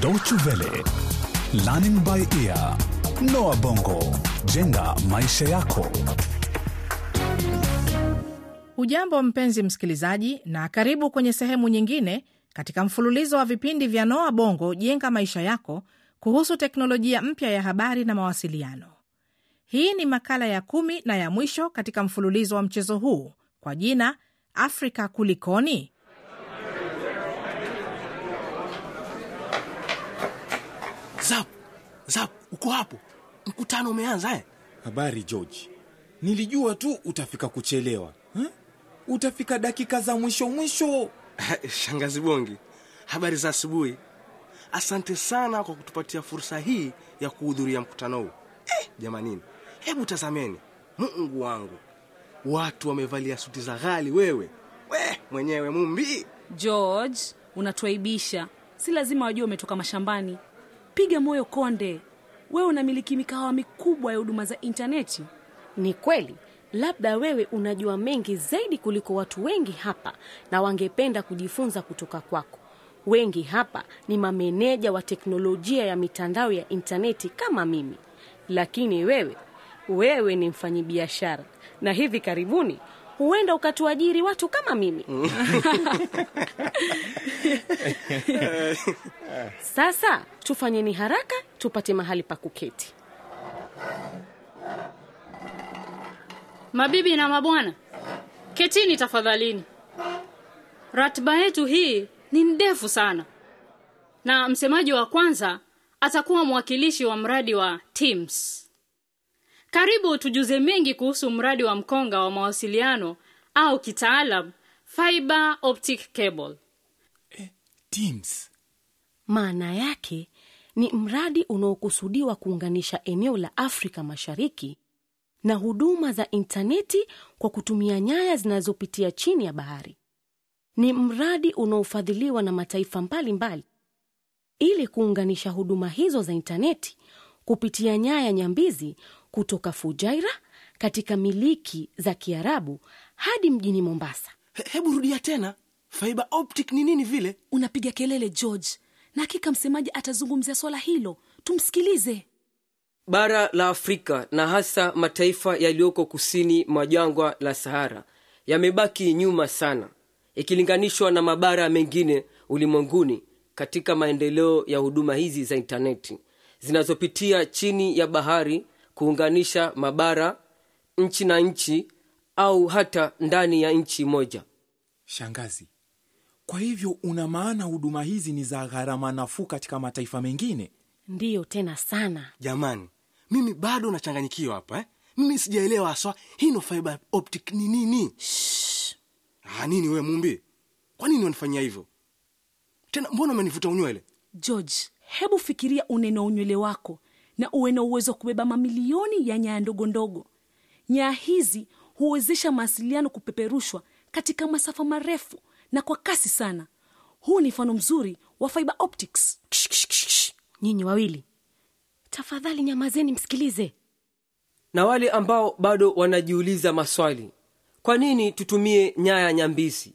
Deutsche Welle, Learning by Ear, Noah Bongo, jenga maisha yako. Hujambo mpenzi msikilizaji, na karibu kwenye sehemu nyingine katika mfululizo wa vipindi vya Noa Bongo jenga maisha yako kuhusu teknolojia mpya ya habari na mawasiliano. Hii ni makala ya kumi na ya mwisho katika mfululizo wa mchezo huu kwa jina Afrika Kulikoni. Zap, Zap, uko hapo? Mkutano umeanza eh? Habari George, nilijua tu utafika kuchelewa huh? Utafika dakika za mwisho mwisho. Shangazi Bongi, habari za asubuhi. Asante sana kwa kutupatia fursa hii ya kuhudhuria mkutano huu. Eh, jamanini, hebu tazameni, Mungu wangu, watu wamevalia suti za ghali. Wewe we mwenyewe Mumbi, George, unatuaibisha. Si lazima wajue umetoka mashambani. Piga moyo konde, wewe unamiliki mikahawa mikubwa ya huduma za intaneti. Ni kweli, labda wewe unajua mengi zaidi kuliko watu wengi hapa, na wangependa kujifunza kutoka kwako. Wengi hapa ni mameneja wa teknolojia ya mitandao ya intaneti kama mimi, lakini wewe, wewe ni mfanyibiashara, na hivi karibuni huenda ukatuajiri watu kama mimi. Sasa tufanyeni haraka, tupate mahali pa kuketi. Mabibi na mabwana, ketini tafadhalini. Ratiba yetu hii ni ndefu sana, na msemaji wa kwanza atakuwa mwakilishi wa mradi wa Teams. Karibu tujuze mengi kuhusu mradi wa mkonga wa mawasiliano au kitaalam fiber optic cable. Teams. Maana yake ni mradi unaokusudiwa kuunganisha eneo la Afrika Mashariki na huduma za intaneti kwa kutumia nyaya zinazopitia chini ya bahari. Ni mradi unaofadhiliwa na mataifa mbalimbali ili kuunganisha huduma hizo za intaneti kupitia nyaya nyambizi kutoka Fujaira katika miliki za Kiarabu hadi mjini Mombasa. he, hebu rudia tena, fiber optic ni nini vile? Unapiga kelele George, na hakika msemaji atazungumzia swala hilo. Tumsikilize. bara la afrika na hasa mataifa yaliyoko kusini mwa jangwa la sahara yamebaki nyuma sana ikilinganishwa na mabara mengine ulimwenguni katika maendeleo ya huduma hizi za intaneti zinazopitia chini ya bahari kuunganisha mabara nchi na nchi au hata ndani ya nchi moja Shangazi, kwa hivyo una maana huduma hizi ni za gharama nafuu katika mataifa mengine? Ndiyo tena sana. Jamani, mimi bado nachanganyikiwa hapa eh? Mimi sijaelewa haswa hii no fiber optic ni nini. Ah, nini we Mumbi, kwa nini wanifanyia hivyo tena? Mbona umenivuta unywele? George, hebu fikiria uneno unywele wako na uwe na uwezo wa kubeba mamilioni ya nyaya ndogo ndogo. Nyaya hizi huwezesha mawasiliano kupeperushwa katika masafa marefu na kwa kasi sana. Huu ni mfano mzuri wa fiber optics. Nyinyi wawili tafadhali nyamazeni, msikilize. na wale ambao bado wanajiuliza maswali kwa nini tutumie nyaya nyambizi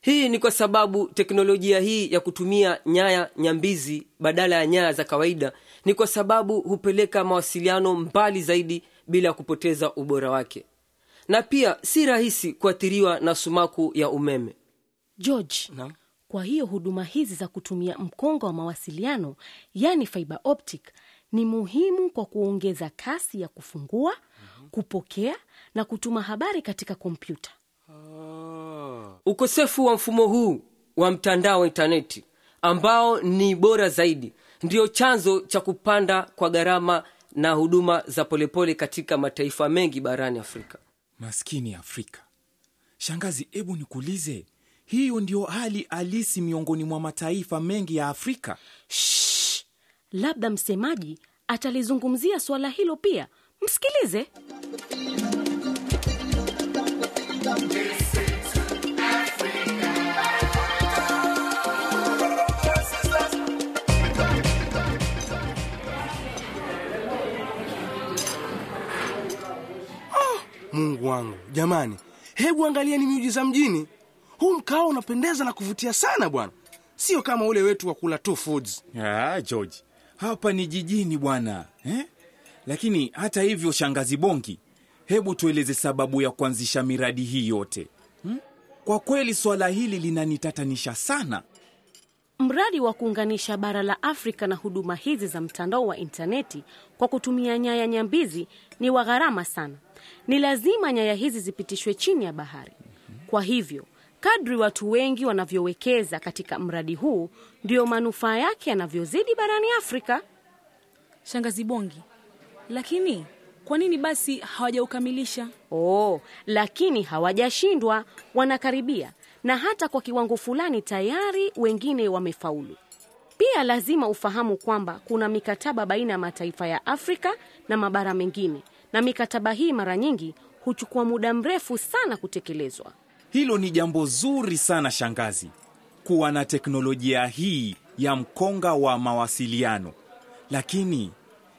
hii ni kwa sababu teknolojia hii ya kutumia nyaya nyambizi badala ya nyaya za kawaida ni kwa sababu hupeleka mawasiliano mbali zaidi bila kupoteza ubora wake na pia si rahisi kuathiriwa na sumaku ya umeme George, na? kwa hiyo huduma hizi za kutumia mkonga wa mawasiliano yani fiber optic ni muhimu kwa kuongeza kasi ya kufungua, kupokea na kutuma habari katika kompyuta. ukosefu wa mfumo huu wa mtandao wa intaneti ambao ni bora zaidi ndiyo chanzo cha kupanda kwa gharama na huduma za polepole katika mataifa mengi barani afrika Maskini Afrika. Shangazi, hebu nikuulize, hiyo ndiyo hali halisi miongoni mwa mataifa mengi ya Afrika? Shh, labda msemaji atalizungumzia suala hilo pia. Msikilize. Mungu wangu, jamani, hebu angalieni miujiza mjini. Huu mkawa unapendeza na kuvutia sana bwana. sio kama ule wetu wa kula two foods Ah, George, hapa ni jijini bwana eh? Lakini hata hivyo, shangazi Bongi, hebu tueleze sababu ya kuanzisha miradi hii yote hmm? Kwa kweli swala hili linanitatanisha sana. Mradi wa kuunganisha bara la Afrika na huduma hizi za mtandao wa intaneti kwa kutumia nyaya nyambizi ni wa gharama sana. Ni lazima nyaya hizi zipitishwe chini ya bahari. Kwa hivyo, kadri watu wengi wanavyowekeza katika mradi huu, ndiyo manufaa yake yanavyozidi barani Afrika. Shangazi Bongi, lakini kwa nini basi hawajaukamilisha? Oh, lakini hawajashindwa, wanakaribia na hata kwa kiwango fulani tayari wengine wamefaulu. Pia lazima ufahamu kwamba kuna mikataba baina ya mataifa ya Afrika na mabara mengine, na mikataba hii mara nyingi huchukua muda mrefu sana kutekelezwa. Hilo ni jambo zuri sana shangazi, kuwa na teknolojia hii ya mkonga wa mawasiliano. Lakini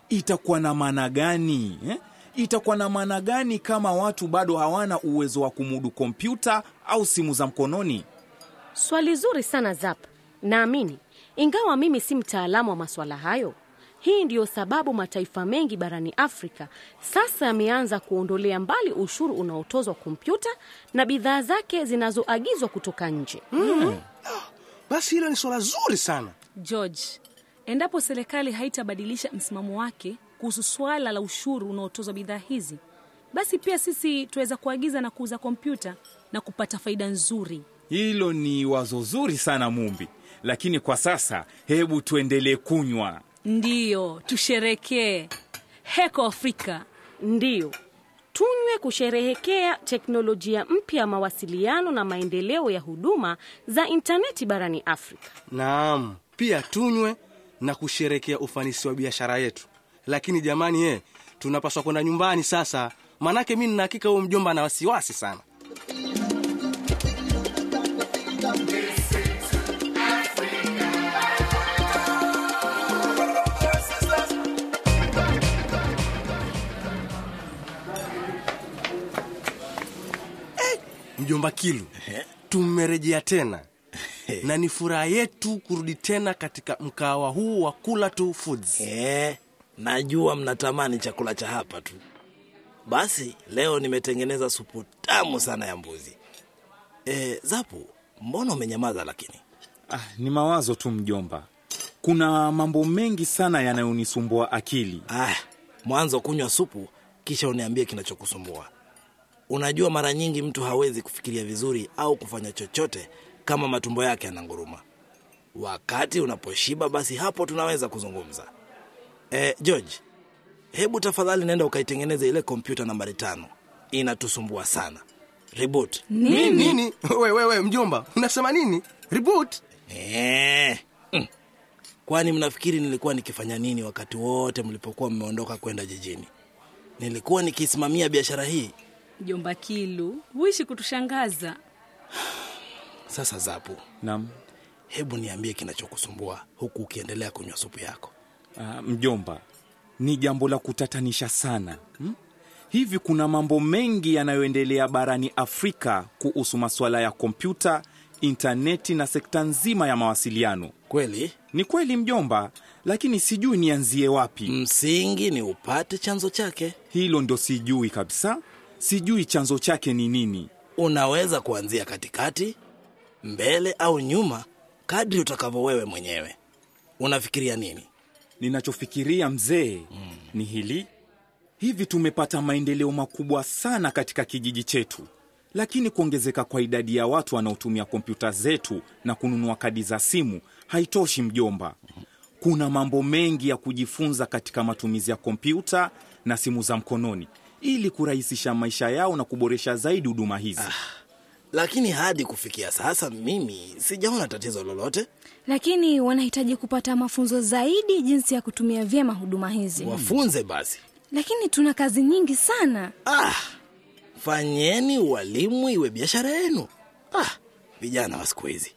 itakuwa na maana gani eh? Itakuwa na maana gani kama watu bado hawana uwezo wa kumudu kompyuta au simu za mkononi? Swali zuri sana Zap. Naamini ingawa mimi si mtaalamu wa masuala hayo, hii ndiyo sababu mataifa mengi barani Afrika sasa yameanza kuondolea mbali ushuru unaotozwa kompyuta na bidhaa zake zinazoagizwa kutoka nje. basi hilo ni swala zuri sana George, endapo serikali haitabadilisha msimamo wake kuhusu swala la ushuru unaotozwa bidhaa hizi, basi pia sisi tuweza kuagiza na kuuza kompyuta na kupata faida nzuri. Hilo ni wazo zuri sana Mumbi, lakini kwa sasa hebu tuendelee kunywa. Ndiyo, tusherekee. Heko Afrika! Ndiyo, tunywe kusherehekea teknolojia mpya ya mawasiliano na maendeleo ya huduma za intaneti barani Afrika. naam pia tunywe na kusherekea ufanisi wa biashara yetu lakini jamani ye tunapaswa kwenda nyumbani sasa manake mi nina hakika huyo mjomba na wasiwasi sana mjomba kilu tumerejea tena na ni furaha yetu kurudi tena katika mkawa huu wa kula tu foods Eh, najua mnatamani chakula cha hapa tu. Basi leo nimetengeneza supu tamu sana ya mbuzi. Eh, Zapu, mbona umenyamaza lakini? Ah, ni mawazo tu mjomba, kuna mambo mengi sana yanayonisumbua akili. Ah, mwanzo kunywa supu kisha uniambie kinachokusumbua. Unajua mara nyingi mtu hawezi kufikiria vizuri au kufanya chochote kama matumbo yake yananguruma. Wakati unaposhiba basi hapo tunaweza kuzungumza. E, George, hebu tafadhali nenda ukaitengeneze ile kompyuta nambari tano. Inatusumbua sana. Reboot. nini, nini? We, we, we, mjomba unasema nini reboot E, mm. Kwani mnafikiri nilikuwa nikifanya nini wakati wote mlipokuwa mmeondoka kwenda jijini? Nilikuwa nikisimamia biashara hii. Mjomba Kilu, huishi kutushangaza. Sasa Zapu, Naam. hebu niambie kinachokusumbua huku ukiendelea kunywa supu yako. Uh, mjomba, ni jambo la kutatanisha sana hmm? Hivi kuna mambo mengi yanayoendelea barani Afrika kuhusu masuala ya kompyuta, intaneti na sekta nzima ya mawasiliano. Kweli Ni kweli mjomba, lakini sijui nianzie wapi. msingi ni upate chanzo chake. Hilo ndo sijui kabisa, sijui chanzo chake ni nini. Unaweza kuanzia katikati, mbele au nyuma, kadri utakavyo wewe mwenyewe. Unafikiria nini? Ninachofikiria mzee ni hili: hivi tumepata maendeleo makubwa sana katika kijiji chetu, lakini kuongezeka kwa idadi ya watu wanaotumia kompyuta zetu na kununua kadi za simu haitoshi mjomba. Kuna mambo mengi ya kujifunza katika matumizi ya kompyuta na simu za mkononi ili kurahisisha maisha yao na kuboresha zaidi huduma hizi. Lakini hadi kufikia sasa mimi sijaona tatizo lolote. lakini wanahitaji kupata mafunzo zaidi jinsi ya kutumia vyema huduma hizi. Wafunze basi. Lakini tuna kazi nyingi sana. Ah, fanyeni ualimu iwe biashara yenu. Ah, vijana wa siku hizi.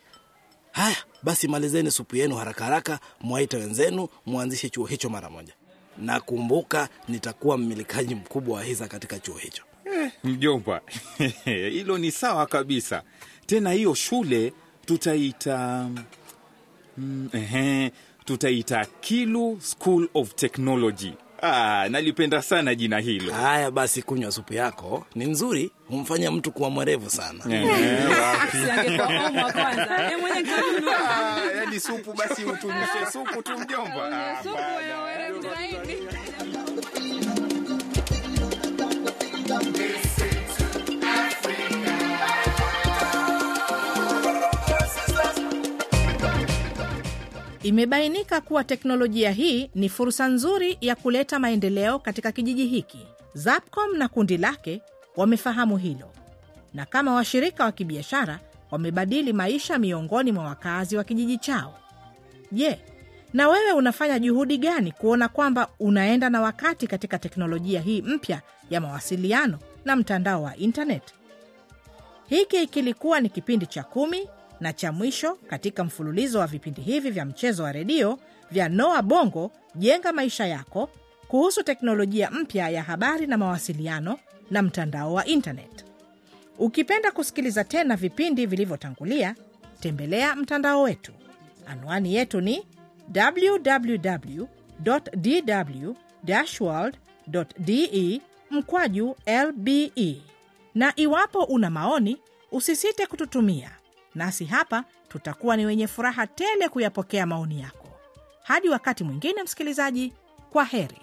Haya basi, malizeni supu yenu haraka haraka, mwaite wenzenu, mwanzishe chuo hicho mara moja. Nakumbuka nitakuwa mmilikaji mkubwa wa hisa katika chuo hicho. Mjomba, hilo ni sawa kabisa. Tena hiyo shule tutaita Mm, eh, tutaita Kilu School of Technology. Ah, nalipenda sana jina hilo. Haya basi, kunywa supu yako ni nzuri, humfanya mtu kuwa mwerevu sana. Eh, Yaani supu basi utumishe supu tu mjomba. Ah. Imebainika kuwa teknolojia hii ni fursa nzuri ya kuleta maendeleo katika kijiji hiki. Zapcom na kundi lake wamefahamu hilo, na kama washirika wa kibiashara wamebadili maisha miongoni mwa wakazi wa kijiji chao. Je, na wewe unafanya juhudi gani kuona kwamba unaenda na wakati katika teknolojia hii mpya ya mawasiliano na mtandao wa intanet? Hiki kilikuwa ni kipindi cha kumi na cha mwisho katika mfululizo wa vipindi hivi vya mchezo wa redio vya Noa Bongo Jenga Maisha Yako kuhusu teknolojia mpya ya habari na mawasiliano na mtandao wa intanet. Ukipenda kusikiliza tena vipindi vilivyotangulia, tembelea mtandao wetu. Anwani yetu ni www.dw-world.de mkwaju lbe, na iwapo una maoni usisite kututumia, nasi hapa tutakuwa ni wenye furaha tele kuyapokea maoni yako. Hadi wakati mwingine, msikilizaji, kwa heri.